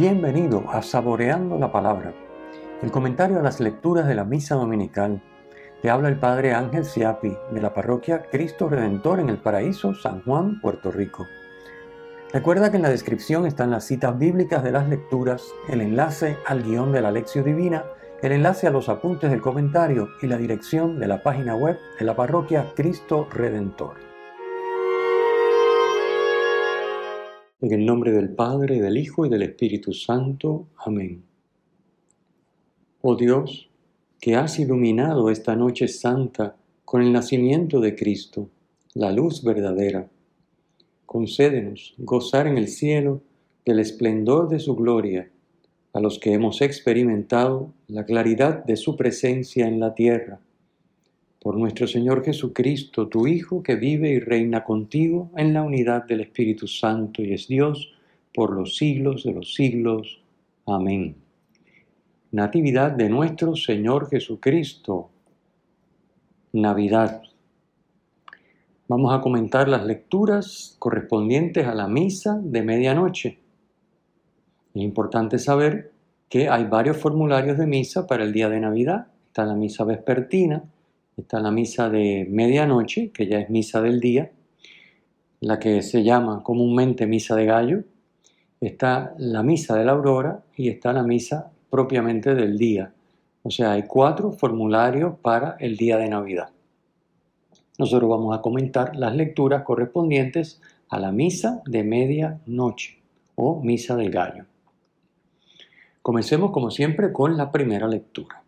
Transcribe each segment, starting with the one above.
Bienvenido a Saboreando la Palabra, el comentario a las lecturas de la Misa Dominical. Te habla el Padre Ángel Siapi de la parroquia Cristo Redentor en el Paraíso, San Juan, Puerto Rico. Recuerda que en la descripción están las citas bíblicas de las lecturas, el enlace al guion de la lección divina, el enlace a los apuntes del comentario y la dirección de la página web de la parroquia Cristo Redentor. En el nombre del Padre, del Hijo y del Espíritu Santo. Amén. Oh Dios, que has iluminado esta noche santa con el nacimiento de Cristo, la luz verdadera, concédenos gozar en el cielo del esplendor de su gloria a los que hemos experimentado la claridad de su presencia en la tierra por nuestro Señor Jesucristo, tu Hijo, que vive y reina contigo en la unidad del Espíritu Santo y es Dios por los siglos de los siglos. Amén. Natividad de nuestro Señor Jesucristo. Navidad. Vamos a comentar las lecturas correspondientes a la misa de medianoche. Es importante saber que hay varios formularios de misa para el día de Navidad. Está la misa vespertina, Está la misa de medianoche, que ya es misa del día, la que se llama comúnmente misa de gallo. Está la misa de la aurora y está la misa propiamente del día. O sea, hay cuatro formularios para el día de Navidad. Nosotros vamos a comentar las lecturas correspondientes a la misa de medianoche o misa del gallo. Comencemos como siempre con la primera lectura.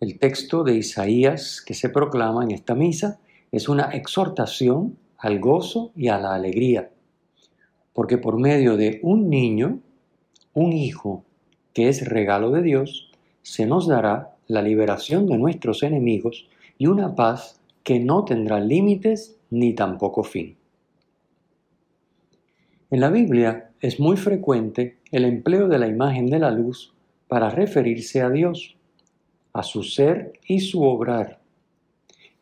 El texto de Isaías que se proclama en esta misa es una exhortación al gozo y a la alegría, porque por medio de un niño, un hijo, que es regalo de Dios, se nos dará la liberación de nuestros enemigos y una paz que no tendrá límites ni tampoco fin. En la Biblia es muy frecuente el empleo de la imagen de la luz para referirse a Dios a su ser y su obrar,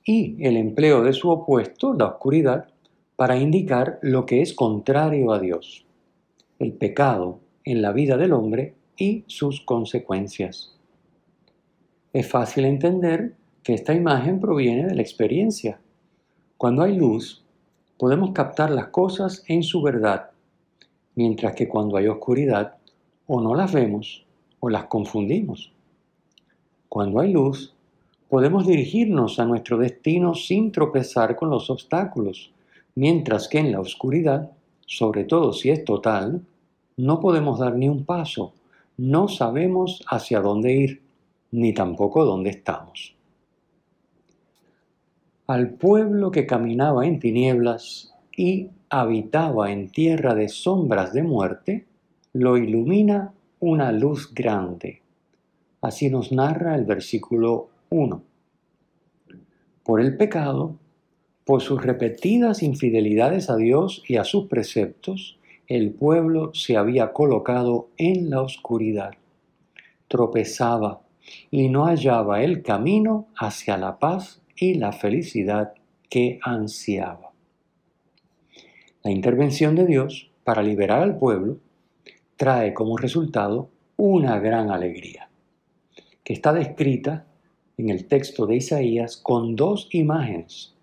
y el empleo de su opuesto, la oscuridad, para indicar lo que es contrario a Dios, el pecado en la vida del hombre y sus consecuencias. Es fácil entender que esta imagen proviene de la experiencia. Cuando hay luz, podemos captar las cosas en su verdad, mientras que cuando hay oscuridad, o no las vemos o las confundimos. Cuando hay luz, podemos dirigirnos a nuestro destino sin tropezar con los obstáculos, mientras que en la oscuridad, sobre todo si es total, no podemos dar ni un paso, no sabemos hacia dónde ir, ni tampoco dónde estamos. Al pueblo que caminaba en tinieblas y habitaba en tierra de sombras de muerte, lo ilumina una luz grande Así nos narra el versículo 1. Por el pecado, por sus repetidas infidelidades a Dios y a sus preceptos, el pueblo se había colocado en la oscuridad, tropezaba y no hallaba el camino hacia la paz y la felicidad que ansiaba. La intervención de Dios para liberar al pueblo trae como resultado una gran alegría que está descrita en el texto de Isaías con dos imágenes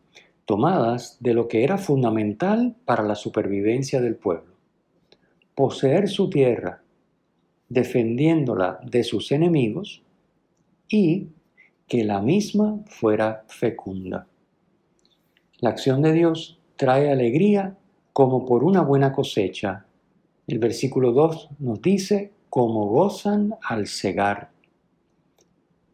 tomadas de lo que era fundamental para la supervivencia del pueblo. Poseer su tierra, defendiéndola de sus enemigos, y que la misma fuera fecunda. La acción de Dios trae alegría como por una buena cosecha. El versículo 2 nos dice, como gozan al cegar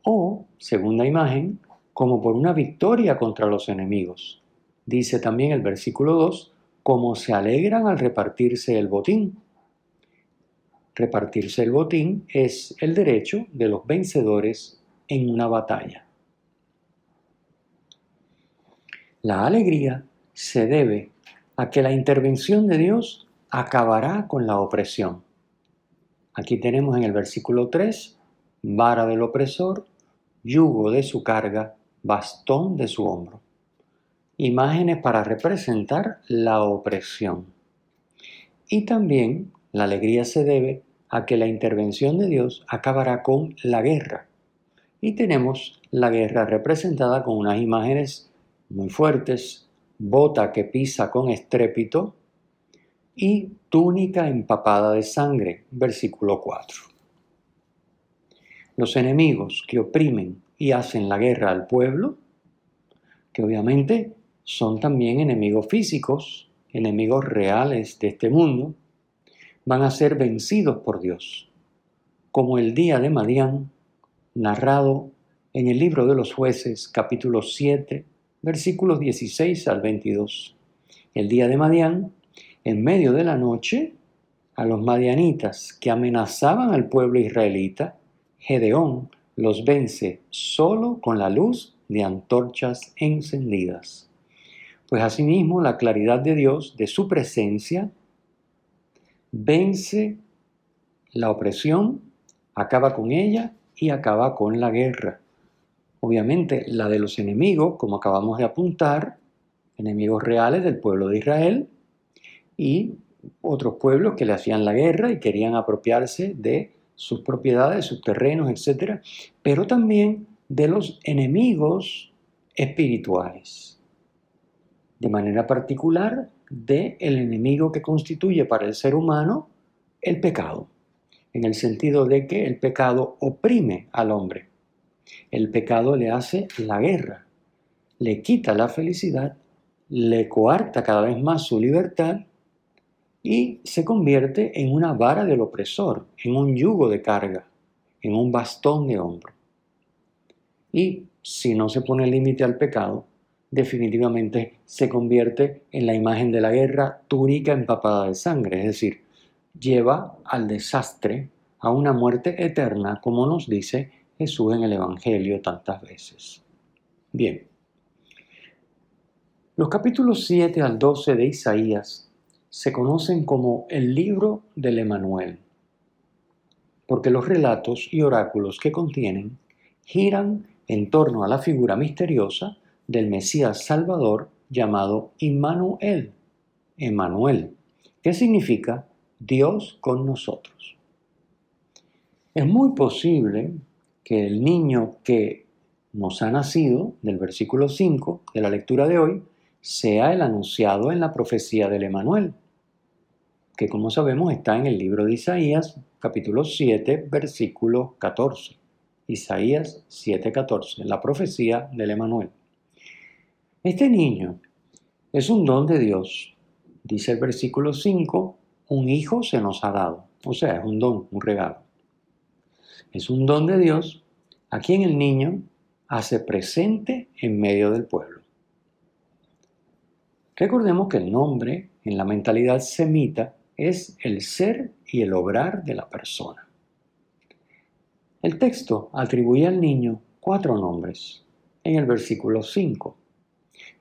o, segunda imagen, como por una victoria contra los enemigos. Dice también el versículo 2, como se alegran al repartirse el botín. Repartirse el botín es el derecho de los vencedores en una batalla. La alegría se debe a que la intervención de Dios acabará con la opresión. Aquí tenemos en el versículo 3, vara del opresor, yugo de su carga, bastón de su hombro. Imágenes para representar la opresión. Y también la alegría se debe a que la intervención de Dios acabará con la guerra. Y tenemos la guerra representada con unas imágenes muy fuertes, bota que pisa con estrépito y túnica empapada de sangre, versículo 4. Los enemigos que oprimen y hacen la guerra al pueblo, que obviamente son también enemigos físicos, enemigos reales de este mundo, van a ser vencidos por Dios, como el día de Madián, narrado en el libro de los jueces, capítulo 7, versículos 16 al 22. El día de Madián, en medio de la noche, a los madianitas que amenazaban al pueblo israelita, Gedeón los vence solo con la luz de antorchas encendidas. Pues asimismo la claridad de Dios, de su presencia, vence la opresión, acaba con ella y acaba con la guerra. Obviamente la de los enemigos, como acabamos de apuntar, enemigos reales del pueblo de Israel y otros pueblos que le hacían la guerra y querían apropiarse de sus propiedades, sus terrenos, etc. Pero también de los enemigos espirituales. De manera particular, del el enemigo que constituye para el ser humano el pecado, en el sentido de que el pecado oprime al hombre. El pecado le hace la guerra, le quita la felicidad, le coarta cada vez más su libertad y se convierte en una vara del opresor, en un yugo de carga, en un bastón de hombro. Y si no se pone límite al pecado, definitivamente se convierte en la imagen de la guerra túnica empapada de sangre, es decir, lleva al desastre, a una muerte eterna, como nos dice Jesús en el Evangelio tantas veces. Bien, los capítulos 7 al 12 de Isaías se conocen como el libro del Emanuel, porque los relatos y oráculos que contienen giran en torno a la figura misteriosa del Mesías Salvador llamado Immanuel, Emanuel, que significa Dios con nosotros. Es muy posible que el niño que nos ha nacido, del versículo 5 de la lectura de hoy, sea el anunciado en la profecía del Emanuel, que como sabemos está en el libro de Isaías, capítulo 7, versículo 14. Isaías 7:14, la profecía del Emanuel. Este niño es un don de Dios. Dice el versículo 5, un hijo se nos ha dado. O sea, es un don, un regalo. Es un don de Dios a quien el niño hace presente en medio del pueblo. Recordemos que el nombre en la mentalidad semita es el ser y el obrar de la persona. El texto atribuye al niño cuatro nombres en el versículo 5,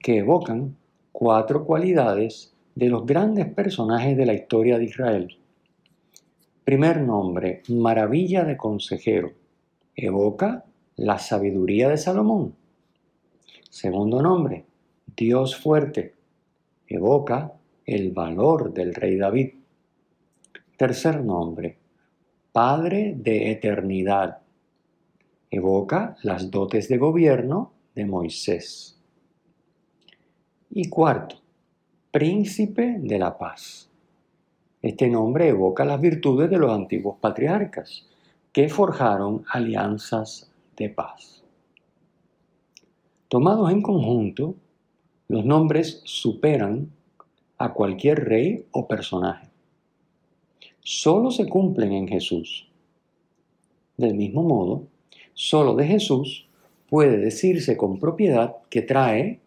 que evocan cuatro cualidades de los grandes personajes de la historia de Israel. Primer nombre, maravilla de consejero, evoca la sabiduría de Salomón. Segundo nombre, Dios fuerte, evoca el valor del rey David. Tercer nombre, Padre de eternidad, evoca las dotes de gobierno de Moisés. Y cuarto, príncipe de la paz. Este nombre evoca las virtudes de los antiguos patriarcas, que forjaron alianzas de paz. Tomados en conjunto, los nombres superan a cualquier rey o personaje. Solo se cumplen en Jesús. Del mismo modo, solo de Jesús puede decirse con propiedad que trae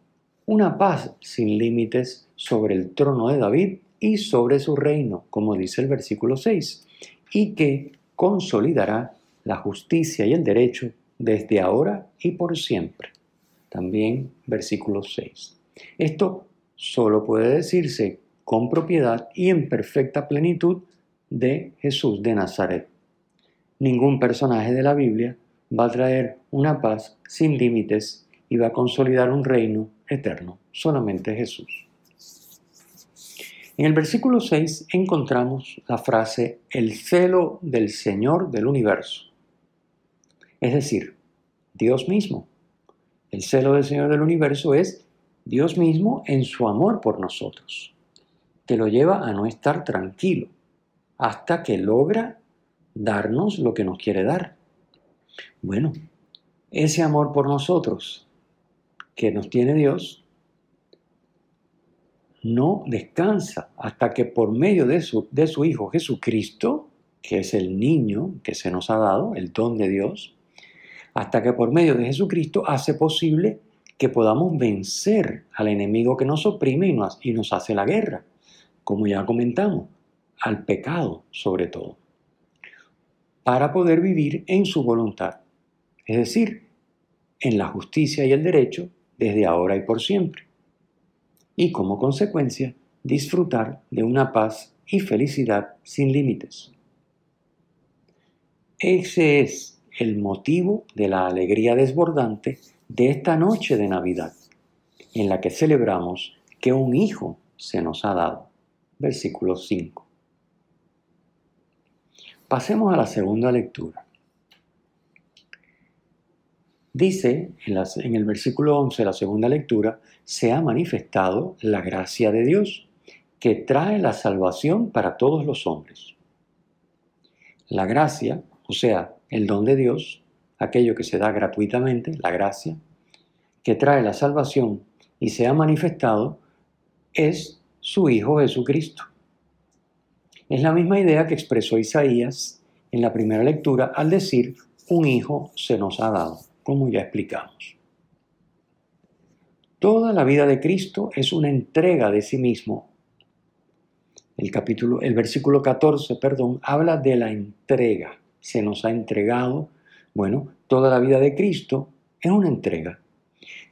una paz sin límites sobre el trono de David y sobre su reino, como dice el versículo 6, y que consolidará la justicia y el derecho desde ahora y por siempre. También versículo 6. Esto solo puede decirse con propiedad y en perfecta plenitud de Jesús de Nazaret. Ningún personaje de la Biblia va a traer una paz sin límites y va a consolidar un reino eterno, solamente Jesús. En el versículo 6 encontramos la frase el celo del Señor del universo. Es decir, Dios mismo. El celo del Señor del universo es Dios mismo en su amor por nosotros. Te lo lleva a no estar tranquilo hasta que logra darnos lo que nos quiere dar. Bueno, ese amor por nosotros que nos tiene Dios no descansa hasta que por medio de su, de su Hijo Jesucristo, que es el niño que se nos ha dado, el don de Dios, hasta que por medio de Jesucristo hace posible que podamos vencer al enemigo que nos oprime y nos, hace la guerra, como ya comentamos, al pecado sobre todo, para poder vivir en su voluntad, es decir, en la justicia y el derecho desde ahora y por siempre y como consecuencia disfrutar de una paz y felicidad sin límites. Ese es el motivo de la alegría desbordante de esta noche de Navidad, en la que celebramos que un hijo se nos ha dado. Versículo 5. Pasemos a la segunda lectura. Dice en, el versículo 11, la segunda lectura, se ha manifestado la gracia de Dios, que trae la salvación para todos los hombres. La gracia, o sea, el don de Dios, aquello que se da gratuitamente, la gracia, que trae la salvación y se ha manifestado, es su Hijo Jesucristo. Es la misma idea que expresó Isaías en la primera lectura al decir, un Hijo se nos ha dado como ya explicamos. Toda la vida de Cristo es una entrega de sí mismo. El capítulo, el versículo 14, perdón, habla de la entrega. Se nos ha entregado, bueno, toda la vida de Cristo es una entrega.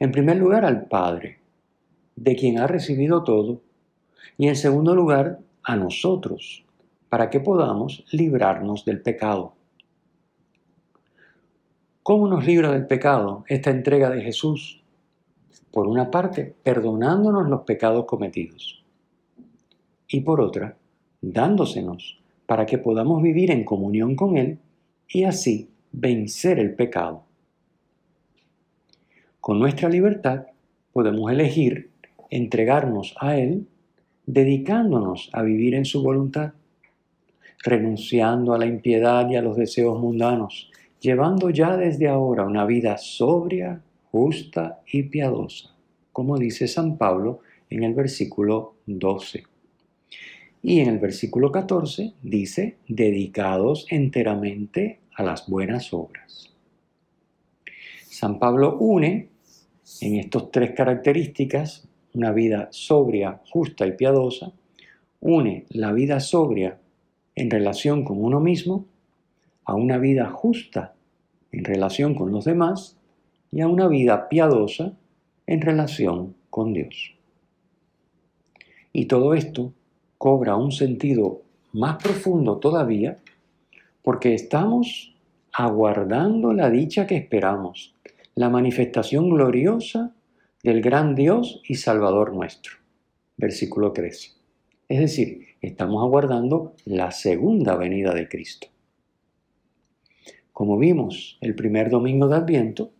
En primer lugar al Padre, de quien ha recibido todo, y en segundo lugar a nosotros, para que podamos librarnos del pecado. ¿Cómo nos libra del pecado esta entrega de Jesús? Por una parte, perdonándonos los pecados cometidos. Y por otra, dándosenos para que podamos vivir en comunión con Él y así vencer el pecado. Con nuestra libertad podemos elegir entregarnos a Él dedicándonos a vivir en su voluntad, renunciando a la impiedad y a los deseos mundanos llevando ya desde ahora una vida sobria, justa y piadosa, como dice San Pablo en el versículo 12. Y en el versículo 14 dice, dedicados enteramente a las buenas obras. San Pablo une en estas tres características una vida sobria, justa y piadosa, une la vida sobria en relación con uno mismo a una vida justa en relación con los demás y a una vida piadosa en relación con Dios. Y todo esto cobra un sentido más profundo todavía porque estamos aguardando la dicha que esperamos, la manifestación gloriosa del gran Dios y Salvador nuestro. Versículo 13. Es decir, estamos aguardando la segunda venida de Cristo. Como vimos el primer domingo de Adviento,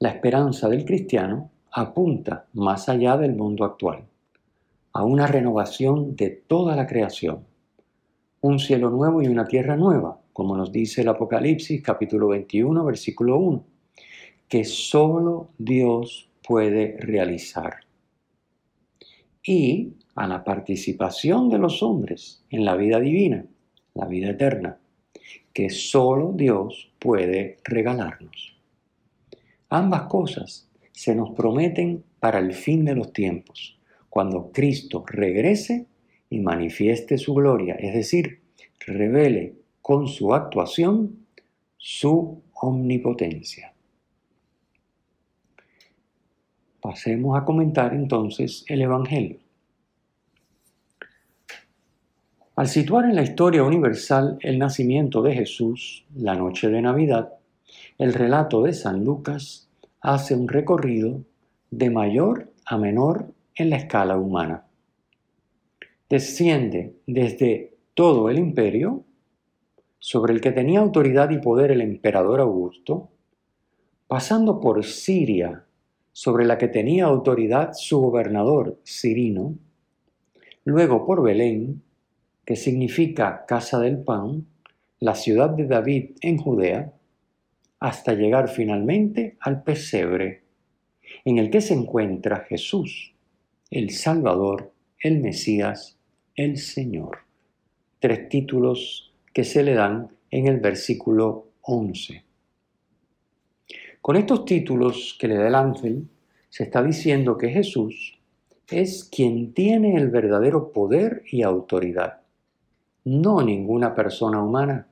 la esperanza del cristiano apunta más allá del mundo actual, a una renovación de toda la creación, un cielo nuevo y una tierra nueva, como nos dice el Apocalipsis capítulo 21, versículo 1, que solo Dios puede realizar. Y a la participación de los hombres en la vida divina, la vida eterna, que solo Dios puede regalarnos. Ambas cosas se nos prometen para el fin de los tiempos, cuando Cristo regrese y manifieste su gloria, es decir, revele con su actuación su omnipotencia. Pasemos a comentar entonces el Evangelio. Al situar en la historia universal el nacimiento de Jesús, la noche de Navidad, el relato de San Lucas hace un recorrido de mayor a menor en la escala humana. desciende desde todo el imperio, sobre el que tenía autoridad y poder el emperador Augusto, pasando por Siria, sobre la que tenía autoridad su gobernador Cirino, luego por Belén, que significa casa del pan, la ciudad de David en Judea, hasta llegar finalmente al pesebre, en el que se encuentra Jesús, el Salvador, el Mesías, el Señor. Tres títulos que se le dan en el versículo 11. Con estos títulos que le da el ángel, se está diciendo que Jesús es quien tiene el verdadero poder y autoridad, no ninguna persona humana,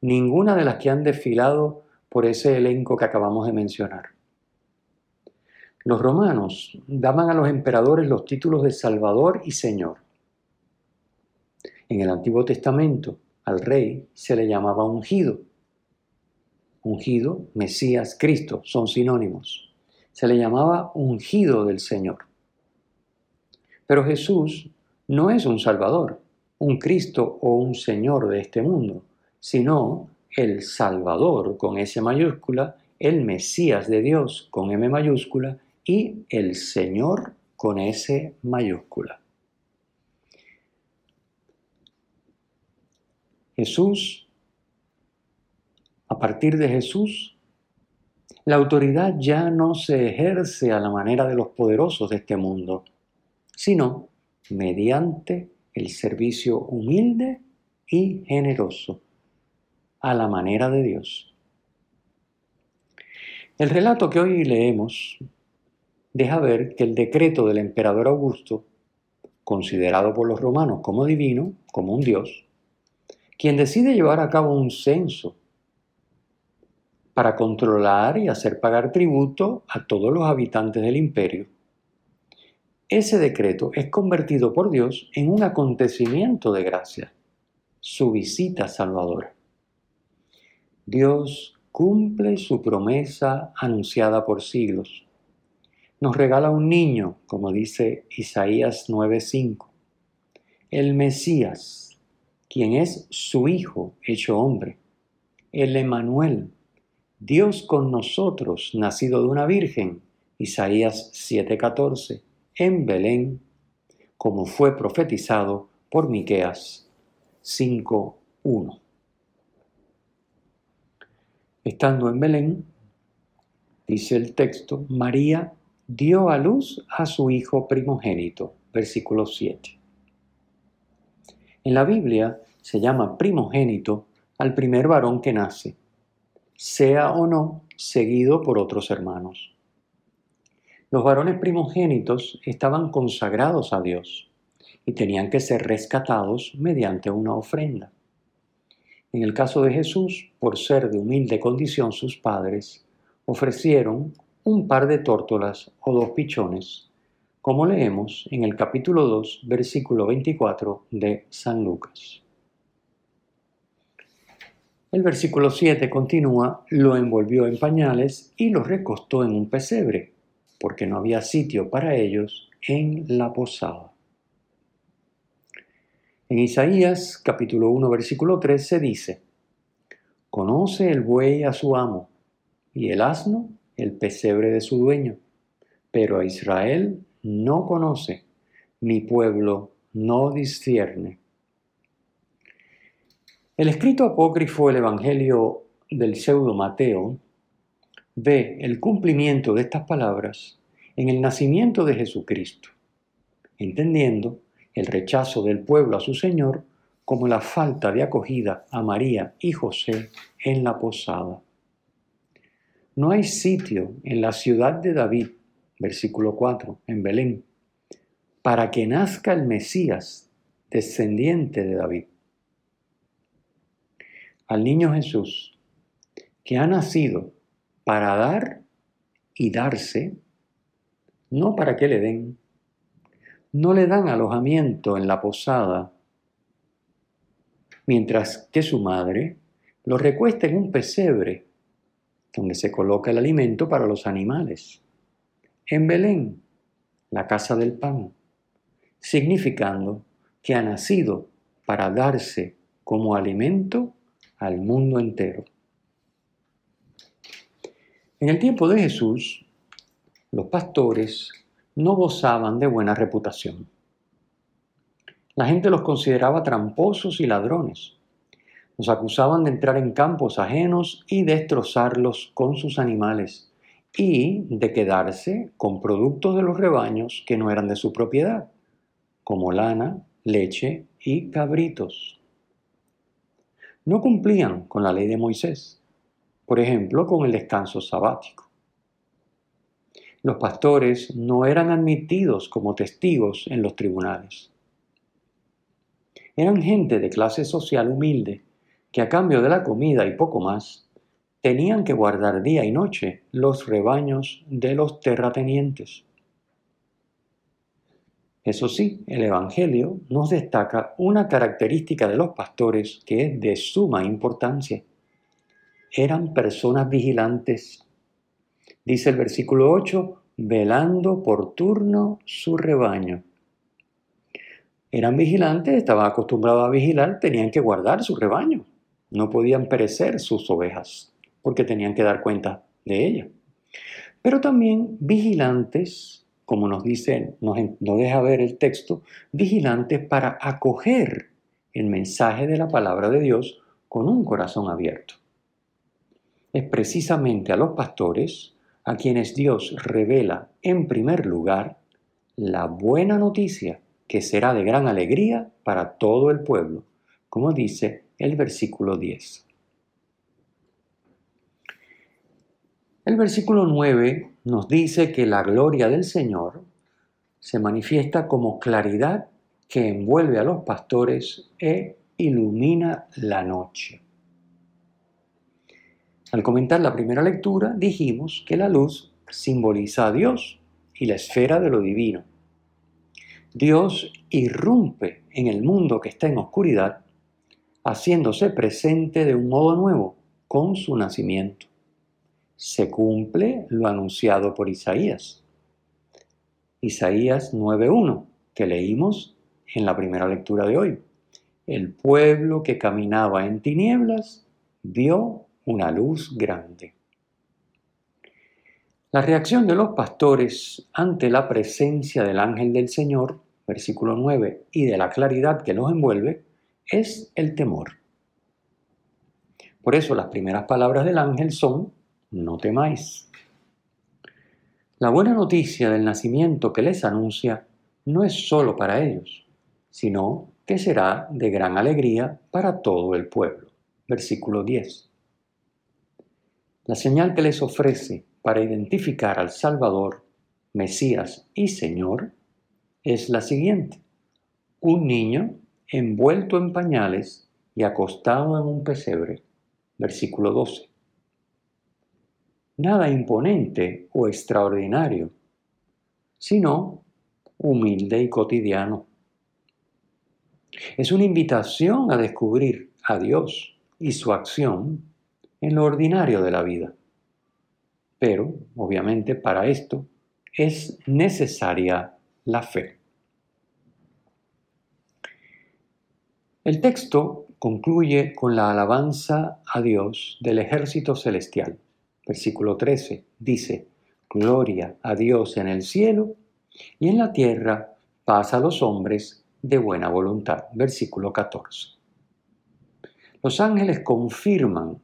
ninguna de las que han desfilado por ese elenco que acabamos de mencionar. Los romanos daban a los emperadores los títulos de Salvador y Señor. En el Antiguo Testamento al rey se le llamaba ungido. Ungido, Mesías, Cristo, son sinónimos. Se le llamaba ungido del Señor. Pero Jesús no es un Salvador, un Cristo o un Señor de este mundo, sino el Salvador con S mayúscula, el Mesías de Dios con M mayúscula y el Señor con S mayúscula. Jesús, a partir de Jesús, la autoridad ya no se ejerce a la manera de los poderosos de este mundo, sino mediante el servicio humilde y generoso, a la manera de Dios. El relato que hoy leemos deja ver que el decreto del emperador Augusto, considerado por los romanos como divino, como un dios, quien decide llevar a cabo un censo para controlar y hacer pagar tributo a todos los habitantes del imperio. Ese decreto es convertido por Dios en un acontecimiento de gracia, su visita salvadora. Dios cumple su promesa anunciada por siglos. Nos regala un niño, como dice Isaías 9:5, el Mesías, quien es su Hijo hecho hombre, el Emanuel, Dios con nosotros, nacido de una virgen, Isaías 7:14, en Belén, como fue profetizado por Miqueas 5:1. Estando en Belén, dice el texto, María dio a luz a su hijo primogénito, versículo 7. En la Biblia se llama primogénito al primer varón que nace, sea o no seguido por otros hermanos. Los varones primogénitos estaban consagrados a Dios y tenían que ser rescatados mediante una ofrenda. En el caso de Jesús, por ser de humilde condición sus padres, ofrecieron un par de tórtolas o dos pichones como leemos en el capítulo 2, versículo 24 de San Lucas. El versículo 7 continúa, lo envolvió en pañales y lo recostó en un pesebre, porque no había sitio para ellos en la posada. En Isaías capítulo 1 versículo 3 se dice, Conoce el buey a su amo y el asno el pesebre de su dueño, pero a Israel no conoce, mi pueblo no discierne. El escrito apócrifo El Evangelio del pseudo Mateo ve el cumplimiento de estas palabras en el nacimiento de Jesucristo, entendiendo el rechazo del pueblo a su Señor como la falta de acogida a María y José en la posada. No hay sitio en la ciudad de David versículo 4, en Belén, para que nazca el Mesías, descendiente de David. Al niño Jesús, que ha nacido para dar y darse, no para que le den, no le dan alojamiento en la posada, mientras que su madre lo recuesta en un pesebre donde se coloca el alimento para los animales en Belén, la casa del pan, significando que ha nacido para darse como alimento al mundo entero. En el tiempo de Jesús, los pastores no gozaban de buena reputación. La gente los consideraba tramposos y ladrones. Los acusaban de entrar en campos ajenos y destrozarlos con sus animales y de quedarse con productos de los rebaños que no eran de su propiedad, como lana, leche y cabritos. No cumplían con la ley de Moisés, por ejemplo, con el descanso sabático. Los pastores no eran admitidos como testigos en los tribunales. Eran gente de clase social humilde que a cambio de la comida y poco más, tenían que guardar día y noche los rebaños de los terratenientes. Eso sí, el Evangelio nos destaca una característica de los pastores que es de suma importancia. Eran personas vigilantes. Dice el versículo 8, velando por turno su rebaño. Eran vigilantes, estaban acostumbrados a vigilar, tenían que guardar su rebaño. No podían perecer sus ovejas, porque tenían que dar cuenta de ellas. Pero también vigilantes como nos dice, nos deja ver el texto, vigilantes para acoger el mensaje de la palabra de Dios con un corazón abierto. Es precisamente a los pastores a quienes Dios revela en primer lugar la buena noticia que será de gran alegría para todo el pueblo, como dice el versículo 10. El versículo 9 nos dice que la gloria del Señor se manifiesta como claridad que envuelve a los pastores e ilumina la noche. Al comentar la primera lectura dijimos que la luz simboliza a Dios y la esfera de lo divino. Dios irrumpe en el mundo que está en oscuridad, haciéndose presente de un modo nuevo con su nacimiento se cumple lo anunciado por Isaías. Isaías 9.1, que leímos en la primera lectura de hoy. El pueblo que caminaba en tinieblas vio una luz grande. La reacción de los pastores ante la presencia del ángel del Señor, versículo 9, y de la claridad que los envuelve, es el temor. Por eso las primeras palabras del ángel son, no temáis. La buena noticia del nacimiento que les anuncia no es sólo para ellos, sino que será de gran alegría para todo el pueblo. Versículo 10. La señal que les ofrece para identificar al Salvador, Mesías y Señor es la siguiente. Un niño envuelto en pañales y acostado en un pesebre. Versículo 12 nada imponente o extraordinario, sino humilde y cotidiano. Es una invitación a descubrir a Dios y su acción en lo ordinario de la vida. Pero, obviamente, para esto es necesaria la fe. El texto concluye con la alabanza a Dios del ejército celestial versículo 13, dice, Gloria a Dios en el cielo y en la tierra paz a los hombres de buena voluntad. Versículo 14. Los ángeles confirman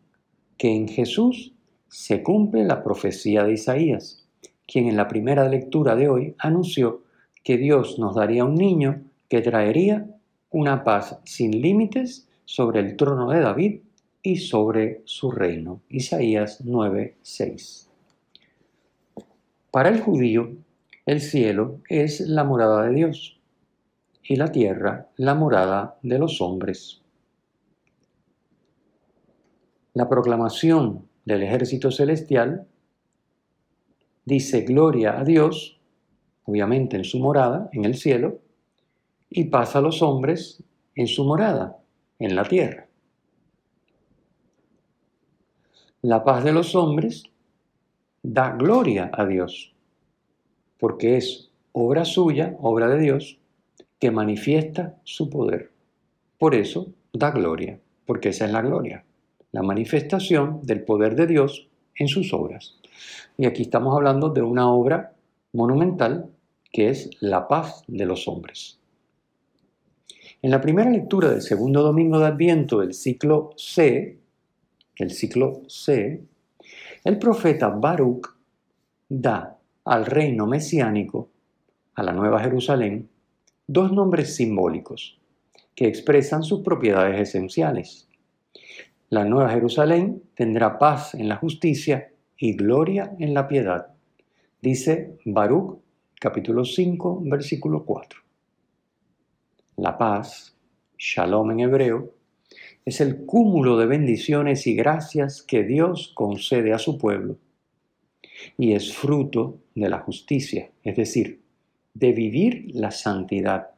que en Jesús se cumple la profecía de Isaías, quien en la primera lectura de hoy anunció que Dios nos daría un niño que traería una paz sin límites sobre el trono de David y sobre su reino. Isaías 9:6. Para el judío, el cielo es la morada de Dios y la tierra la morada de los hombres. La proclamación del ejército celestial dice gloria a Dios, obviamente en su morada, en el cielo, y pasa a los hombres en su morada, en la tierra. La paz de los hombres da gloria a Dios, porque es obra suya, obra de Dios, que manifiesta su poder. Por eso da gloria, porque esa es la gloria, la manifestación del poder de Dios en sus obras. Y aquí estamos hablando de una obra monumental que es la paz de los hombres. En la primera lectura del segundo domingo de Adviento del ciclo C, el ciclo C, el profeta Baruch da al reino mesiánico, a la Nueva Jerusalén, dos nombres simbólicos que expresan sus propiedades esenciales. La Nueva Jerusalén tendrá paz en la justicia y gloria en la piedad, dice Baruch capítulo 5, versículo 4. La paz, shalom en hebreo, es el cúmulo de bendiciones y gracias que Dios concede a su pueblo y es fruto de la justicia, es decir, de vivir la santidad,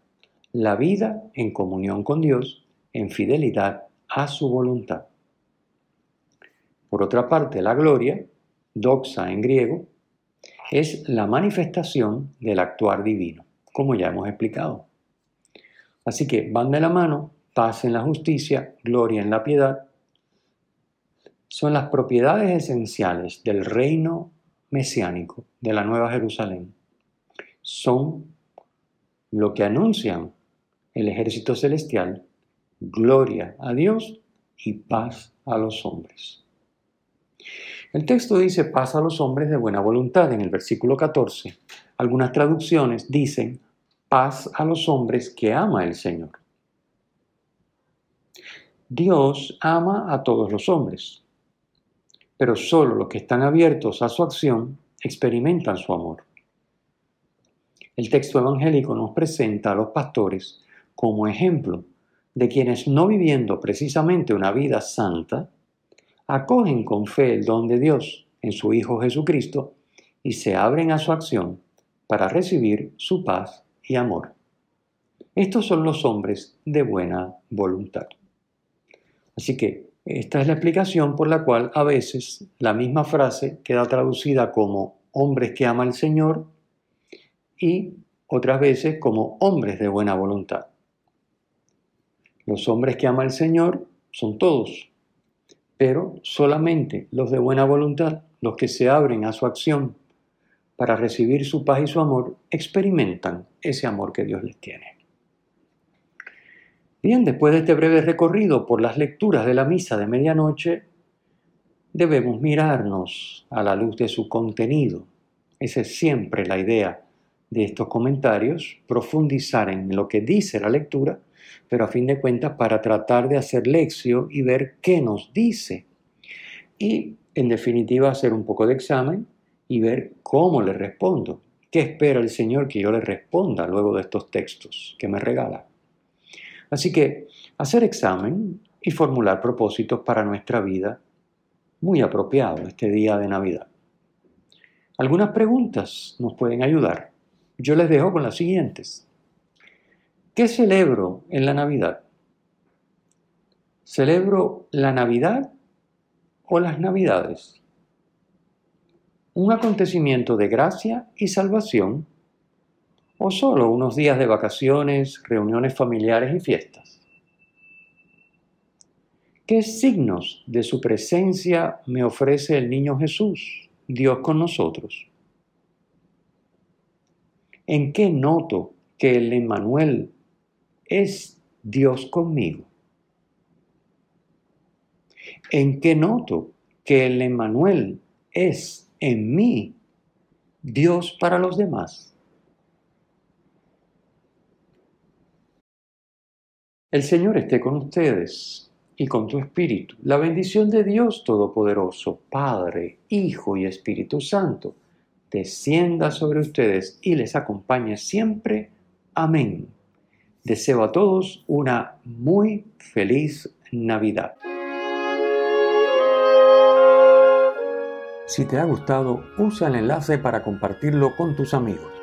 la vida en comunión con Dios, en fidelidad a su voluntad. Por otra parte, la gloria, doxa en griego, es la manifestación del actuar divino, como ya hemos explicado. Así que van de la mano, paz en la justicia, gloria en la piedad, son las propiedades esenciales del reino mesiánico de la Nueva Jerusalén. Son lo que anuncian el ejército celestial, gloria a Dios y paz a los hombres. El texto dice paz a los hombres de buena voluntad en el versículo 14. Algunas traducciones dicen paz a los hombres que ama el Señor. Dios ama a todos los hombres, pero solo los que están abiertos a su acción experimentan su amor. El texto evangélico nos presenta a los pastores como ejemplo de quienes no viviendo precisamente una vida santa, acogen con fe el don de Dios en su Hijo Jesucristo y se abren a su acción para recibir su paz y amor. Estos son los hombres de buena voluntad. Así que esta es la explicación por la cual a veces la misma frase queda traducida como hombres que ama el Señor y otras veces como hombres de buena voluntad. Los hombres que ama el Señor son todos, pero solamente los de buena voluntad, los que se abren a su acción para recibir su paz y su amor, experimentan ese amor que Dios les tiene. Bien, después de este breve recorrido por las lecturas de la misa de medianoche, debemos mirarnos a la luz de su contenido. Esa es siempre la idea de estos comentarios, profundizar en lo que dice la lectura pero a fin de cuentas para tratar de hacer lección y ver qué nos dice. Y en definitiva hacer un poco de examen y ver cómo le respondo. ¿Qué espera el Señor que yo le responda luego de estos textos que me regala? Así que hacer examen y formular propósitos para nuestra vida muy apropiado este día de Navidad. Algunas preguntas nos pueden ayudar. Yo les dejo con las siguientes. ¿Qué celebro en la Navidad? ¿Celebro la Navidad o las Navidades? ¿Un acontecimiento de gracia y salvación o solo unos días de vacaciones, reuniones familiares y fiestas? ¿Qué signos de su presencia me ofrece el niño Jesús, Dios con nosotros? ¿En qué noto que el Emmanuel es Dios conmigo? ¿En qué noto que el Emmanuel es en mí Dios para los demás? El Señor esté con ustedes y con tu espíritu. La bendición de Dios Todopoderoso, Padre, Hijo y Espíritu Santo, descienda sobre ustedes y les acompañe siempre. Amén. Deseo a todos una muy feliz Navidad. Si te ha gustado, usa el enlace para compartirlo con tus amigos.